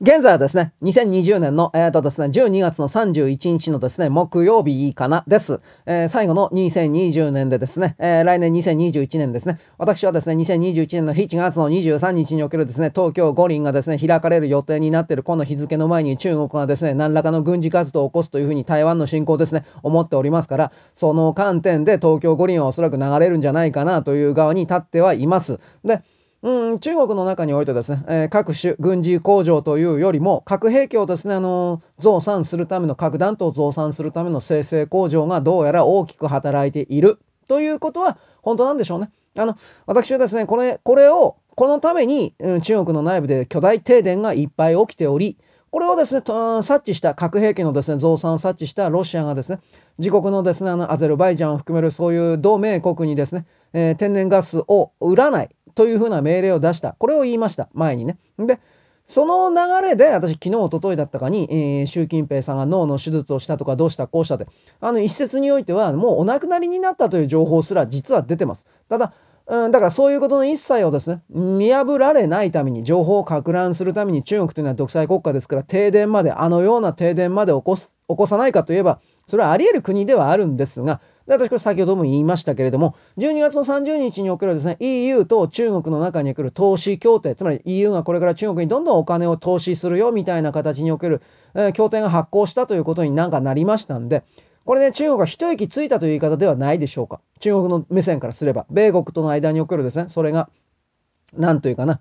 現在はですね、2020年の、えっ、ー、とですね、12月の31日のですね、木曜日かなです。えー、最後の2020年でですね、えー、来年2021年ですね、私はですね、2021年の7月の23日におけるですね、東京五輪がですね、開かれる予定になっているこの日付の前に中国がですね、何らかの軍事活動を起こすというふうに台湾の侵攻ですね、思っておりますから、その観点で東京五輪はおそらく流れるんじゃないかなという側に立ってはいます。で、うん、中国の中においてですね、えー、各種軍事工場というよりも、核兵器をですね、あのー、増産するための、核弾頭を増産するための生成工場がどうやら大きく働いているということは本当なんでしょうね。あの、私はですね、これ、これを、このために、うん、中国の内部で巨大停電がいっぱい起きており、これをですね、察知した核兵器のですね、増産を察知したロシアがですね、自国のですね、あの、アゼルバイジャンを含めるそういう同盟国にですね、えー、天然ガスを売らない。というふうな命令を出した。これを言いました。前にね。で、その流れで、私昨日、おとといだったかに、えー、習近平さんが脳の手術をしたとか、どうした、こうしたで、あの、一説においては、もうお亡くなりになったという情報すら実は出てます。ただ、うん、だからそういうことの一切をですね、見破られないために、情報を攪乱するために中国というのは独裁国家ですから、停電まで、あのような停電まで起こす、起こさないかといえば、それはあり得る国ではあるんですが、で、私これ先ほども言いましたけれども、12月の30日におけるですね、EU と中国の中に来る投資協定、つまり EU がこれから中国にどんどんお金を投資するよみたいな形における、えー、協定が発行したということになんかなりましたんで、これね、中国が一息ついたという言い方ではないでしょうか。中国の目線からすれば、米国との間におけるですね、それが、なんというかな。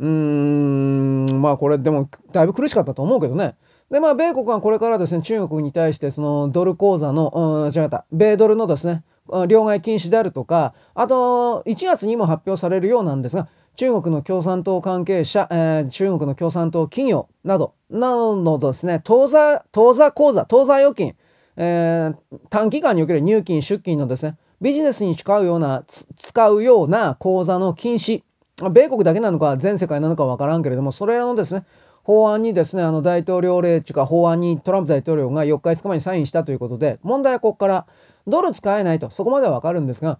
うーん、まあこれでも、だいぶ苦しかったと思うけどね。で、まあ、米国はこれからですね、中国に対して、そのドル口座の、うん、違った、米ドルのですね、両替禁止であるとか、あと、1月にも発表されるようなんですが、中国の共産党関係者、えー、中国の共産党企業など、などのですね、当座、当座口座、当座預金、えー、短期間における入金、出金のですね、ビジネスに使うような、使うような口座の禁止、米国だけなのか全世界なのかわからんけれども、それらのですね、法案にですね、あの大統領令というか法案にトランプ大統領が4日5日前にサインしたということで、問題はここからドル使えないと、そこまではわかるんですが、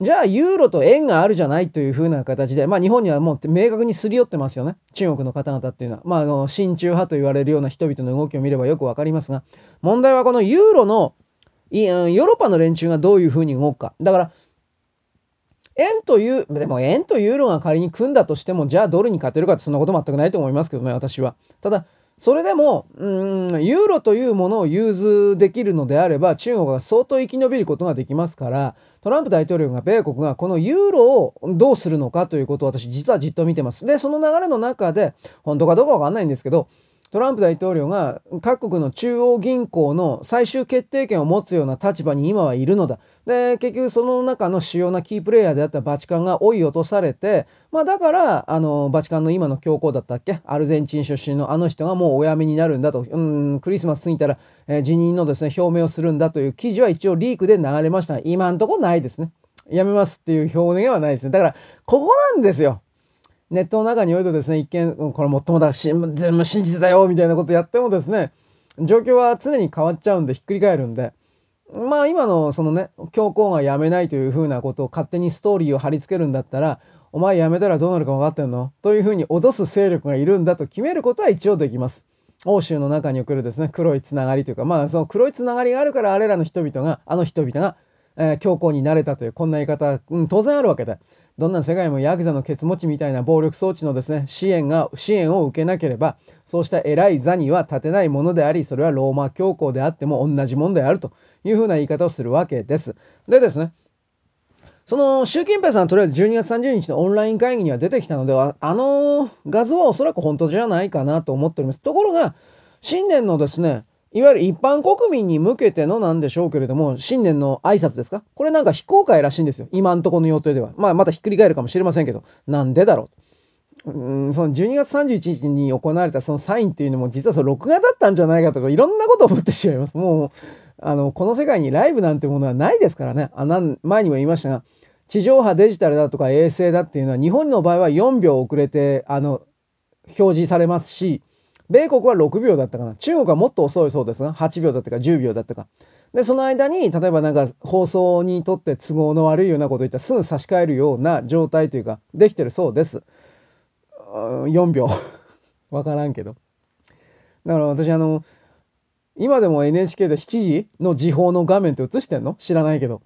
じゃあユーロと円があるじゃないというふうな形で、まあ日本にはもう明確にすり寄ってますよね。中国の方々っていうのは。まああの、親中派と言われるような人々の動きを見ればよくわかりますが、問題はこのユーロの、ヨーロッパの連中がどういうふうに動くか。だから、円という、でも円とユーロが仮に組んだとしても、じゃあドルに勝てるかってそんなこと全くないと思いますけどね、私は。ただ、それでも、うん、ユーロというものを融通できるのであれば、中国が相当生き延びることができますから、トランプ大統領が米国がこのユーロをどうするのかということを私実はじっと見てます。で、その流れの中で、本当かどうかわかんないんですけど、トランプ大統領が各国の中央銀行の最終決定権を持つような立場に今はいるのだ。で、結局その中の主要なキープレイヤーであったバチカンが追い落とされて、まあだから、あの、バチカンの今の教皇だったっけ？アルゼンチン出身のあの人がもうお辞めになるんだと、うん、クリスマス過ぎたら、えー、辞任のですね、表明をするんだという記事は一応リークで流れました、今んとこないですね。辞めますっていう表明はないですね。だから、ここなんですよ。ネットの中においてですね、一見、これもっともだ、全部真実だよ、みたいなことやってもですね、状況は常に変わっちゃうんで、ひっくり返るんで、まあ今のそのね、教皇が辞めないというふうなことを勝手にストーリーを貼り付けるんだったら、お前辞めたらどうなるか分かってんの？というふうに脅す勢力がいるんだと決めることは一応できます。欧州の中におけるですね、黒いつながりというか、まあその黒いつながりがあるからあれらの人々が、あの人々が、えー、教皇になれたという、こんな言い方、うん、当然あるわけで。どんな世界もヤクザのケツ持ちみたいな暴力装置のですね、支援が、支援を受けなければ、そうした偉い座には立てないものであり、それはローマ教皇であっても同じもんであるというふうな言い方をするわけです。でですね、その習近平さんはとりあえず12月30日のオンライン会議には出てきたのでは、あの画像はおそらく本当じゃないかなと思っております。ところが、新年のですね、いわゆる一般国民に向けてのなんでしょうけれども、新年の挨拶ですか？これなんか非公開らしいんですよ。今んとこの予定では。まあ、またひっくり返るかもしれませんけど、なんでだろううん、その12月31日に行われたそのサインっていうのも実はその録画だったんじゃないかとかいろんなことを思ってしまいます。もう、あの、この世界にライブなんてものはないですからね。あなん前にも言いましたが、地上波デジタルだとか衛星だっていうのは日本の場合は4秒遅れて、あの、表示されますし、米国は6秒だったかな。中国はもっと遅いそうですが、8秒だったか10秒だったか。で、その間に、例えばなんか放送にとって都合の悪いようなこと言ったらすぐ差し替えるような状態というか、できてるそうです。4秒。わからんけど。だから私あの、今でも NHK で7時の時報の画面って映してんの？知らないけど。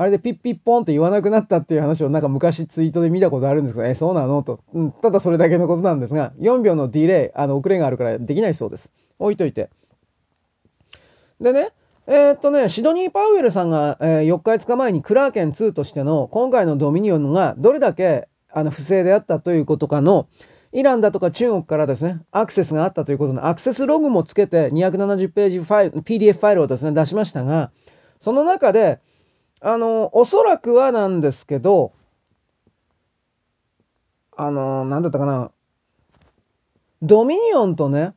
あれでピッピッポンって言わなくなったっていう話をなんか昔ツイートで見たことあるんですけど、え、そうなの？と、うん。ただそれだけのことなんですが、4秒のディレイ、あの、遅れがあるからできないそうです。置いといて。でね、えー、っとね、シドニー・パウエルさんが、えー、4日5日前にクラーケン2としての今回のドミニオンがどれだけあの不正であったということかのイランだとか中国からですね、アクセスがあったということのアクセスログもつけて270ページファイル、PDF ファイルをですね、出しましたが、その中で、あの、おそらくはなんですけど、あの、なんだったかな、ドミニオンとね、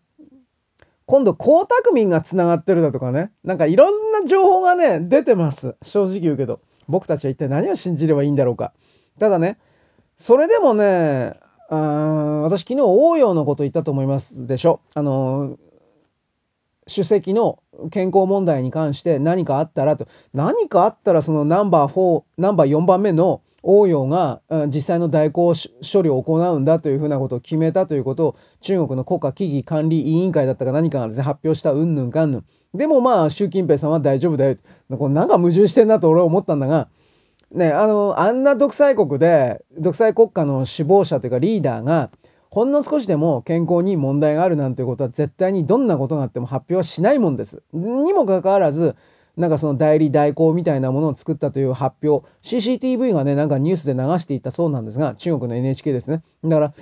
今度、江沢民が繋がってるだとかね、なんかいろんな情報がね、出てます。正直言うけど。僕たちは一体何を信じればいいんだろうか。ただね、それでもね、あ私昨日応用のこと言ったと思いますでしょ。あの、主席の健康問題に関して何かあったらと、何かあったらそのナンバー4、ナンバー4番目の応用が実際の代行処理を行うんだというふうなことを決めたということを中国の国家危機管理委員会だったか何かが発表したうんぬんかんぬん。でもまあ習近平さんは大丈夫だよ。これなんか矛盾してんなと俺は思ったんだが、ね、あの、あんな独裁国で、独裁国家の首謀者というかリーダーが、ほんの少しでも健康に問題があるなんていうことは絶対にどんなことがあっても発表はしないもんです。にもかかわらず、なんかその代理代行みたいなものを作ったという発表、CCTV がね、なんかニュースで流していたそうなんですが、中国の NHK ですね。だか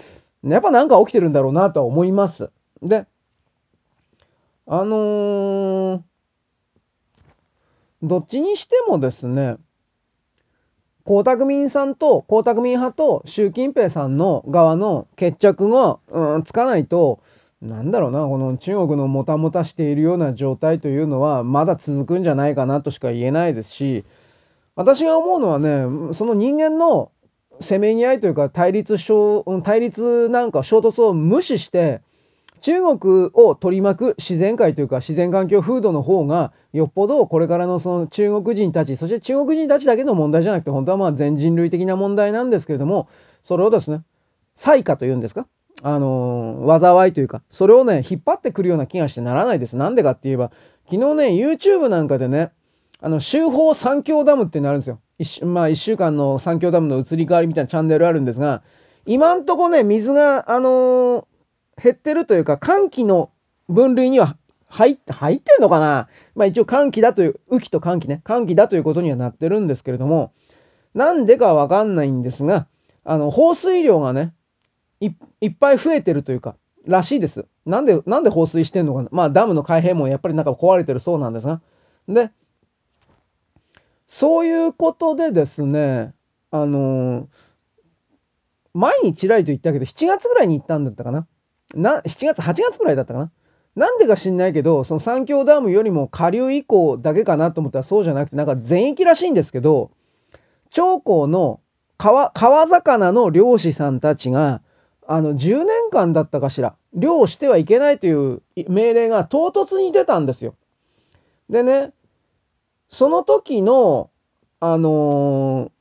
ら、やっぱなんか起きてるんだろうなとは思います。で、あのー、どっちにしてもですね、江沢民さんと、江沢民派と習近平さんの側の決着が、うん、つかないと、なんだろうな、この中国のもたもたしているような状態というのは、まだ続くんじゃないかなとしか言えないですし、私が思うのはね、その人間のせめぎ合いというか対立対立なんか衝突を無視して、中国を取り巻く自然界というか自然環境風土の方がよっぽどこれからのその中国人たちそして中国人たちだけの問題じゃなくて本当はまあ全人類的な問題なんですけれどもそれをですね災禍というんですか？あの災いというかそれをね引っ張ってくるような気がしてならないです。なんでかって言えば昨日ね YouTube なんかでねあの修法三峡ダムっていうのあるんですよ。まあ1週間の三峡ダムの移り変わりみたいなチャンネルあるんですが今んとこね水があのー減ってるというか、寒気の分類には入って、入ってんのかな？まあ一応寒気だという、雨季と寒気ね、寒気だということにはなってるんですけれども、なんでかわかんないんですが、あの、放水量がね、いっぱい増えてるというか、らしいです。なんで、なんで放水してんのかな？まあダムの開閉もやっぱりなんか壊れてるそうなんですが。で、そういうことでですね、あのー、前にちらりと言ったけど、7月ぐらいに行ったんだったかな。な、7月、8月くらいだったかな？なんでか知んないけど、その三峡ダムよりも下流以降だけかなと思ったらそうじゃなくて、なんか全域らしいんですけど、長江の川、川魚の漁師さんたちが、あの、10年間だったかしら、漁をしてはいけないという命令が唐突に出たんですよ。でね、その時の、あのー、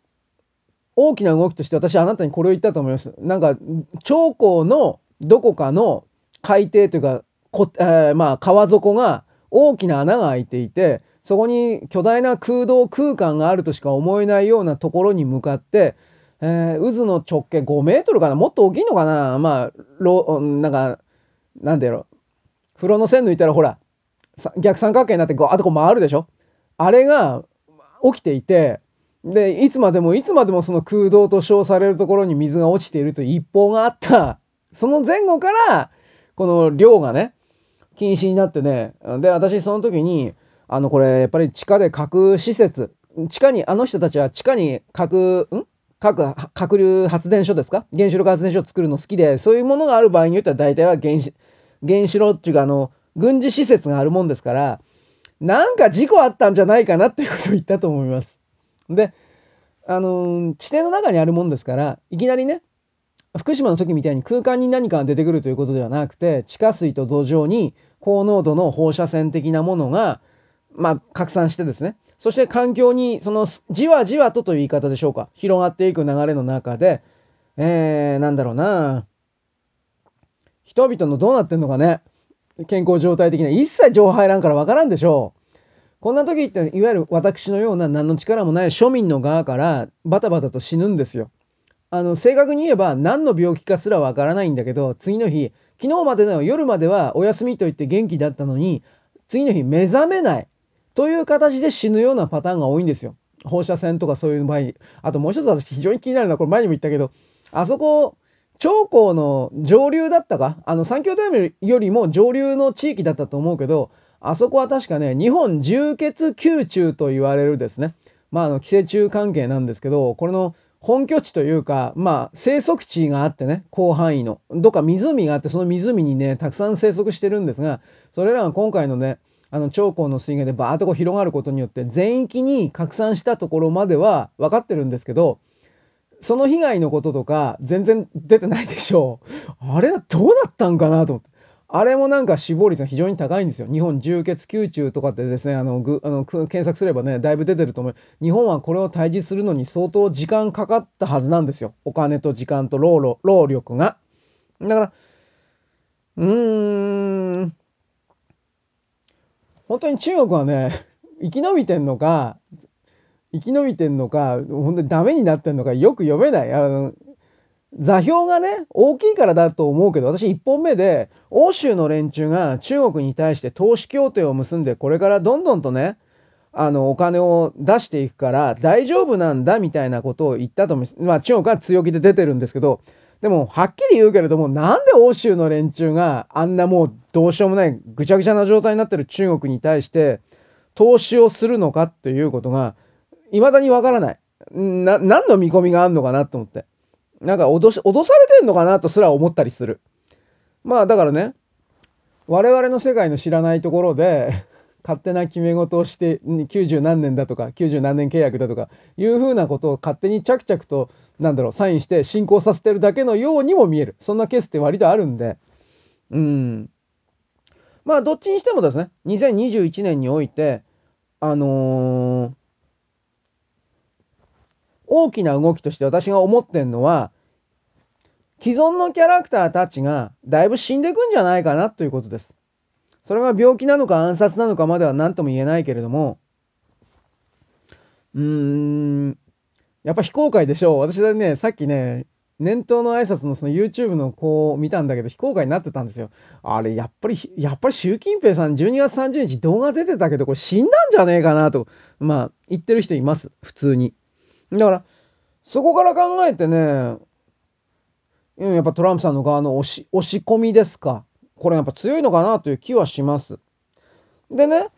大きな動きとして私あなたにこれを言ったと思います。なんか、長江のどこかの海底というか、こえー、まあ川底が大きな穴が開いていて、そこに巨大な空洞空間があるとしか思えないようなところに向かって、えー、渦の直径5メートルかな？もっと大きいのかな？まあ、ろなんか、なんだろ。風呂の線抜いたらほら、逆三角形になってこう、あとこう回るでしょ？あれが起きていて、で、いつまでもいつまでもその空洞と称されるところに水が落ちているという一報があった。その前後から、この量がね、禁止になってね、で、私その時に、あの、これ、やっぱり地下で核施設、地下に、あの人たちは地下に核、ん？核、核流発電所ですか？原子力発電所を作るの好きで、そういうものがある場合によっては大体は原子、原子炉っていうか、あの、軍事施設があるもんですから、なんか事故あったんじゃないかなっていうことを言ったと思います。で、あの地底の中にあるもんですから、いきなりね、福島の時みたいに空間に何かが出てくるということではなくて地下水と土壌に高濃度の放射線的なものが、まあ、拡散してですねそして環境にそのじわじわとという言い方でしょうか広がっていく流れの中で、えー、なんだろうな人々のどうなってんのかね。健康状態的には一切情報入らんからわからんでしょう。こんな時っていわゆる私のような何の力もない庶民の側からバタバタと死ぬんですよ。あの正確に言えば何の病気かすらわからないんだけど次の日昨日までの夜まではお休みと言って元気だったのに次の日目覚めないという形で死ぬようなパターンが多いんですよ。放射線とかそういう場合に。あともう一つ私非常に気になるのはこれ前にも言ったけどあそこ長江の上流だったか？あの三峡ダムよりも上流の地域だったと思うけどあそこは確かね日本重血宮中と言われるですねまああの寄生虫関係なんですけどこれの本拠地というか、まあ、生息地があってね、広範囲の。どっか湖があって、その湖にね、たくさん生息してるんですが、それらが今回のね、あの、長江の水害でバーッとこう広がることによって、全域に拡散したところまでは分かってるんですけど、その被害のこととか、全然出てないでしょう。あれはどうなったんかなと思って。あれもなんか死亡率が非常に高いんですよ。日本重血宮中とかってですね、あの、ぐあの検索すればね、だいぶ出てると思う。日本はこれを退治するのに相当時間かかったはずなんですよ。お金と時間と労労力が。だから、うーん、本当に中国はね、生き延びてんのか、生き延びてんのか、本当にダメになってんのかよく読めない。あの座標がね、大きいからだと思うけど、私1本目で、欧州の連中が中国に対して投資協定を結んで、これからどんどんとね、あの、お金を出していくから大丈夫なんだみたいなことを言ったと思います。まあ中国は強気で出てるんですけど、でもはっきり言うけれども、なんで欧州の連中があんなもうどうしようもないぐちゃぐちゃな状態になってる中国に対して投資をするのかっていうことが、未だにわからない。な、何の見込みがあるのかなと思って。なんか脅し、脅されてんのかなとすら思ったりする。まあだからね、我々の世界の知らないところで 勝手な決め事をして90何年だとか90何年契約だとかいうふうなことを勝手に着々となんだろうサインして進行させてるだけのようにも見える。そんなケースって割とあるんで。うん。まあどっちにしてもですね2021年においてあのー、大きな動きとして私が思ってんのは既存のキャラクターたちがだいぶ死んでいくんじゃないかなということです。それが病気なのか暗殺なのかまでは何とも言えないけれども、うーん、やっぱ非公開でしょう。私はね、さっきね、年頭の挨拶のその YouTube の子を見たんだけど非公開になってたんですよ。あれ、やっぱり、やっぱり習近平さん12月30日動画出てたけどこれ死んだんじゃねえかなと、まあ言ってる人います。普通に。だから、そこから考えてね、うん、やっぱトランプさんの側の押し、押し込みですか。これやっぱ強いのかなという気はします。でね、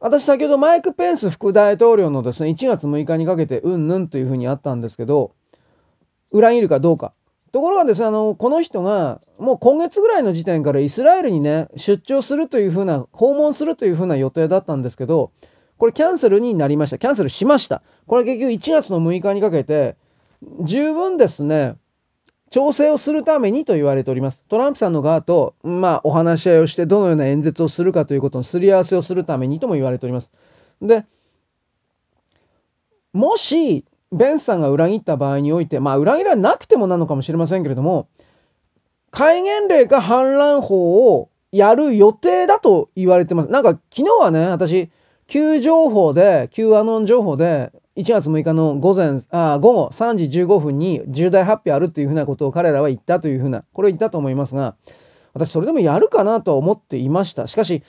私先ほどマイク・ペンス副大統領のですね、1月6日にかけてうんぬんというふうにあったんですけど、裏切るかどうか。ところがですね、あの、この人が、もう今月ぐらいの時点からイスラエルにね、出張するというふうな、訪問するというふうな予定だったんですけど、これキャンセルになりました。キャンセルしました。これ結局1月の6日にかけて、十分ですね、調整をするためにと言われております。トランプさんの側と、まあ、お話し合いをしてどのような演説をするかということのすり合わせをするためにとも言われております。で、もし、ベンさんが裏切った場合において、まあ、裏切らなくてもなのかもしれませんけれども、戒厳令か反乱法をやる予定だと言われてます。なんか昨日はね、私、旧情報で、旧アノン情報で、1月6日の午前、あ午後3時15分に重大発表あるというふうなことを彼らは言ったというふうな、これを言ったと思いますが、私それでもやるかなと思っていました。しかし、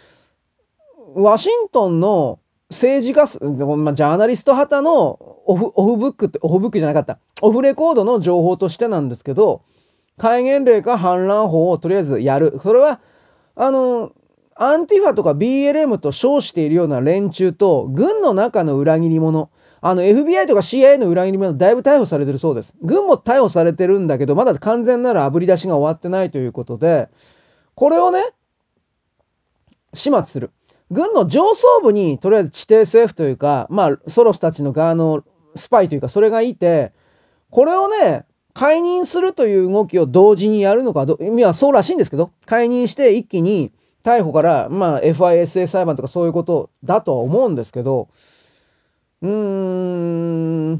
ワシントンの政治家、ジャーナリスト旗のオフオフブックって、オフブックじゃなかった、オフレコードの情報としてなんですけど、戒厳令か反乱法をとりあえずやる。それは、あの、アンティファとか BLM と称しているような連中と、軍の中の裏切り者、あの FBI とか CIA の裏切り者だいぶ逮捕されてるそうです。軍も逮捕されてるんだけど、まだ完全なる炙り出しが終わってないということで、これをね、始末する。軍の上層部にとりあえず地底政府というか、まあ、ソロスたちの側のスパイというか、それがいて、これをね、解任するという動きを同時にやるのかど、意味はそうらしいんですけど、解任して一気に逮捕から、まあ、FISA 裁判とかそういうことだとは思うんですけど、うーん、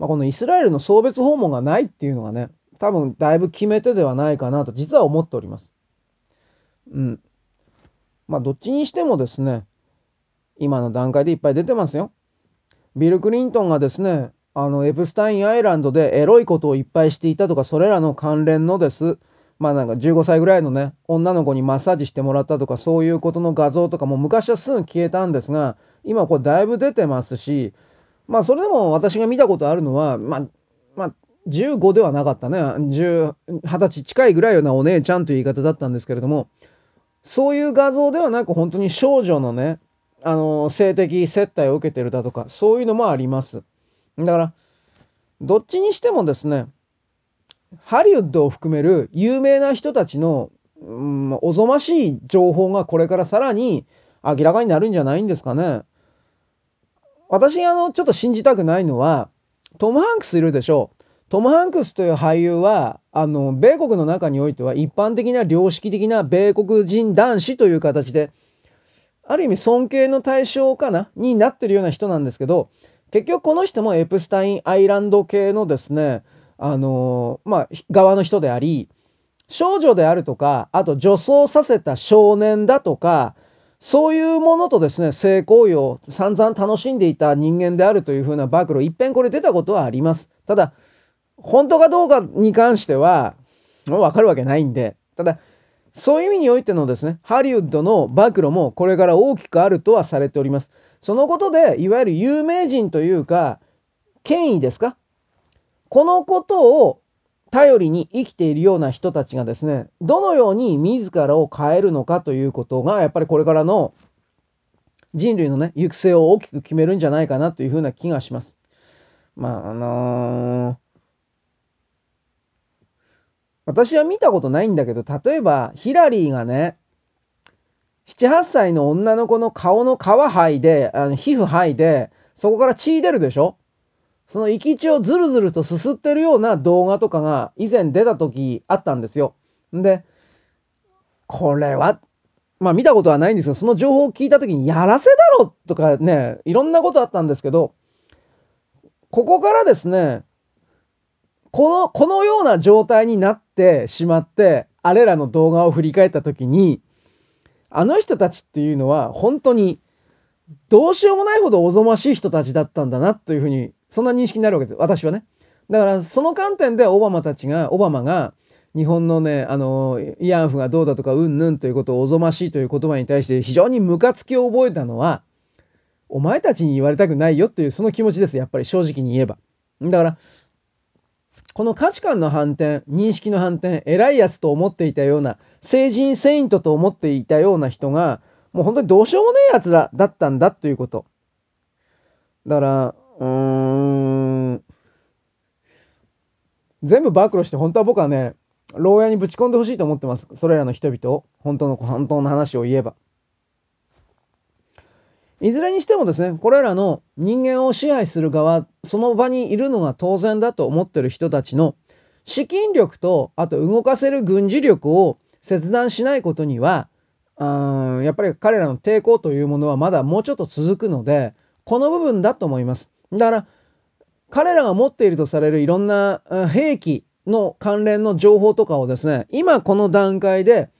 まあ、このイスラエルの送別訪問がないっていうのがね、多分だいぶ決め手ではないかなと実は思っております。うん。まあどっちにしてもですね、今の段階でいっぱい出てますよ。ビル・クリントンがですね、あのエプスタインアイランドでエロいことをいっぱいしていたとか、それらの関連のです。まあなんか15歳ぐらいのね、女の子にマッサージしてもらったとか、そういうことの画像とかも昔はすぐ消えたんですが、今これだいぶ出てますし、まあそれでも私が見たことあるのは、まあ、まあ、15ではなかったね。10、20歳近いぐらいようなお姉ちゃんという言い方だったんですけれども、そういう画像ではなく本当に少女のね、あの、性的接待を受けてるだとか、そういうのもあります。だから、どっちにしてもですね、ハリウッドを含める有名な人たちの、うん、おぞましい情報がこれからさらに明らかになるんじゃないんですかね。私あのちょっと信じたくないのはトム・ハンクスいるでしょう。トム・ハンクスという俳優はあの米国の中においては一般的な良識的な米国人男子という形である意味尊敬の対象かなになってるような人なんですけど結局この人もエプスタインアイランド系のですねあのまあ側の人であり少女であるとかあと女装させた少年だとかそういうものとですね、性行為を散々楽しんでいた人間であるというふうな暴露、一遍これ出たことはあります。ただ、本当かどうかに関しては、もうわかるわけないんで、ただ、そういう意味においてのですね、ハリウッドの暴露もこれから大きくあるとはされております。そのことで、いわゆる有名人というか、権威ですか？このことを頼りに生きているような人たちがですね、どのように自らを変えるのかということが、やっぱりこれからの人類のね、行く末を大きく決めるんじゃないかなというふうな気がします。まあ、あのー、私は見たことないんだけど、例えばヒラリーがね、7、8歳の女の子の顔の皮剥いで、あの皮膚剥いで、そこから血出るでしょ？その生き血をずるずるとすすってるような動画とかが以前出た時あったんですよ。で、これは、まあ見たことはないんですが、その情報を聞いた時にやらせだろとかね、いろんなことあったんですけど、ここからですね、この、このような状態になってしまって、あれらの動画を振り返った時に、あの人たちっていうのは本当にどうしようもないほどおぞましい人たちだったんだなというふうにそんな認識になるわけです。私はね。だからその観点でオバマたちが、オバマが日本のね、あの、慰安婦がどうだとかうんぬんということをおぞましいという言葉に対して非常にムカつきを覚えたのは、お前たちに言われたくないよというその気持ちです。やっぱり正直に言えば。だから、この価値観の反転、認識の反転、偉いやつと思っていたような、聖人セイントと思っていたような人が、もう本当にどうしようもねえやつらだったんだということ。だから、うーん。全部暴露して本当は僕はね、牢屋にぶち込んでほしいと思ってます。それらの人々を。本当の、本当の話を言えば。いずれにしてもですね、これらの人間を支配する側、その場にいるのが当然だと思ってる人たちの資金力と、あと動かせる軍事力を切断しないことには、うんやっぱり彼らの抵抗というものはまだもうちょっと続くので、この部分だと思います。だから、彼らが持っているとされるいろんな兵器の関連の情報とかをですね、今この段階で、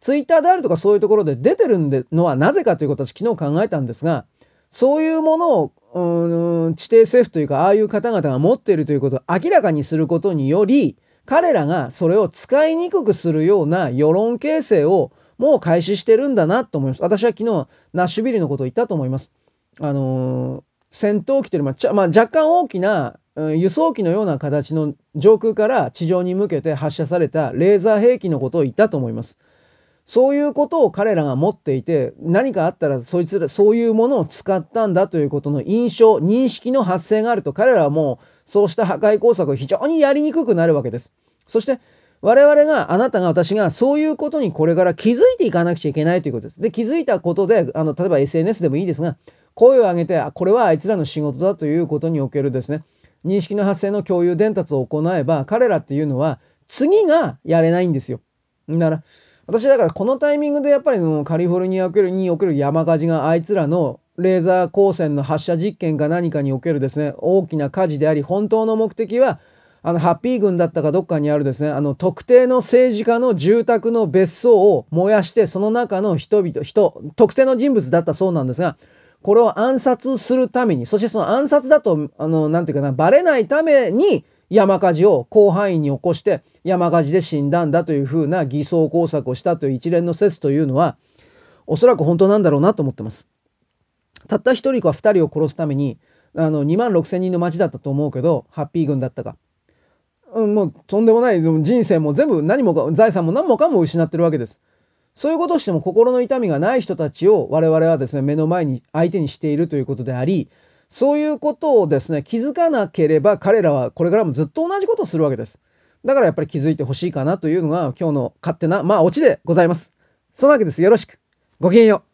ツイッターであるとかそういうところで出てるんでのはなぜかということを昨日考えたんですが、そういうものを、うん、地底政府というか、ああいう方々が持っているということを明らかにすることにより、彼らがそれを使いにくくするような世論形成をもう開始してるんだなと思います。私は昨日、ナッシュビルのことを言ったと思います。あの、戦闘機というよりも、まあ、若干大きな、うん、輸送機のような形の上空から地上に向けて発射されたレーザー兵器のことを言ったと思います。そういうことを彼らが持っていて、何かあったらそいつら、そういうものを使ったんだということの印象、認識の発生があると、彼らはもうそうした破壊工作を非常にやりにくくなるわけです。そして、我々が、あなたが私がそういうことにこれから気づいていかなくちゃいけないということです。で、気づいたことで、あの、例えば SNS でもいいですが、声を上げてあ、これはあいつらの仕事だということにおけるですね、認識の発生の共有伝達を行えば、彼らっていうのは、次がやれないんですよ。だから、私だからこのタイミングでやっぱりカリフォルニアにおける山火事があいつらのレーザー光線の発射実験か何かにおけるですね、大きな火事であり、本当の目的は、あの、ハッピー軍だったかどっかにあるですね、あの、特定の政治家の住宅の別荘を燃やして、その中の人々、人、特定の人物だったそうなんですが、これを暗殺するために、そしてその暗殺だと、あの、なんていうかな、バレないために山火事を広範囲に起こして山火事で死んだんだというふうな偽装工作をしたという一連の説というのは、おそらく本当なんだろうなと思ってます。たった一人か二人を殺すために、あの、2万6千人の町だったと思うけど、ハッピー軍だったか。うん、もうとんでもない人生も全部何もか財産も何もかも失ってるわけです。そういうことをしても心の痛みがない人たちを我々はですね目の前に相手にしているということでありそういうことをですね気づかなければ彼らはこれからもずっと同じことをするわけです。だからやっぱり気づいてほしいかなというのが今日の勝手なまあオチでございます。そんなわけです。よろしく。ごきげんよう。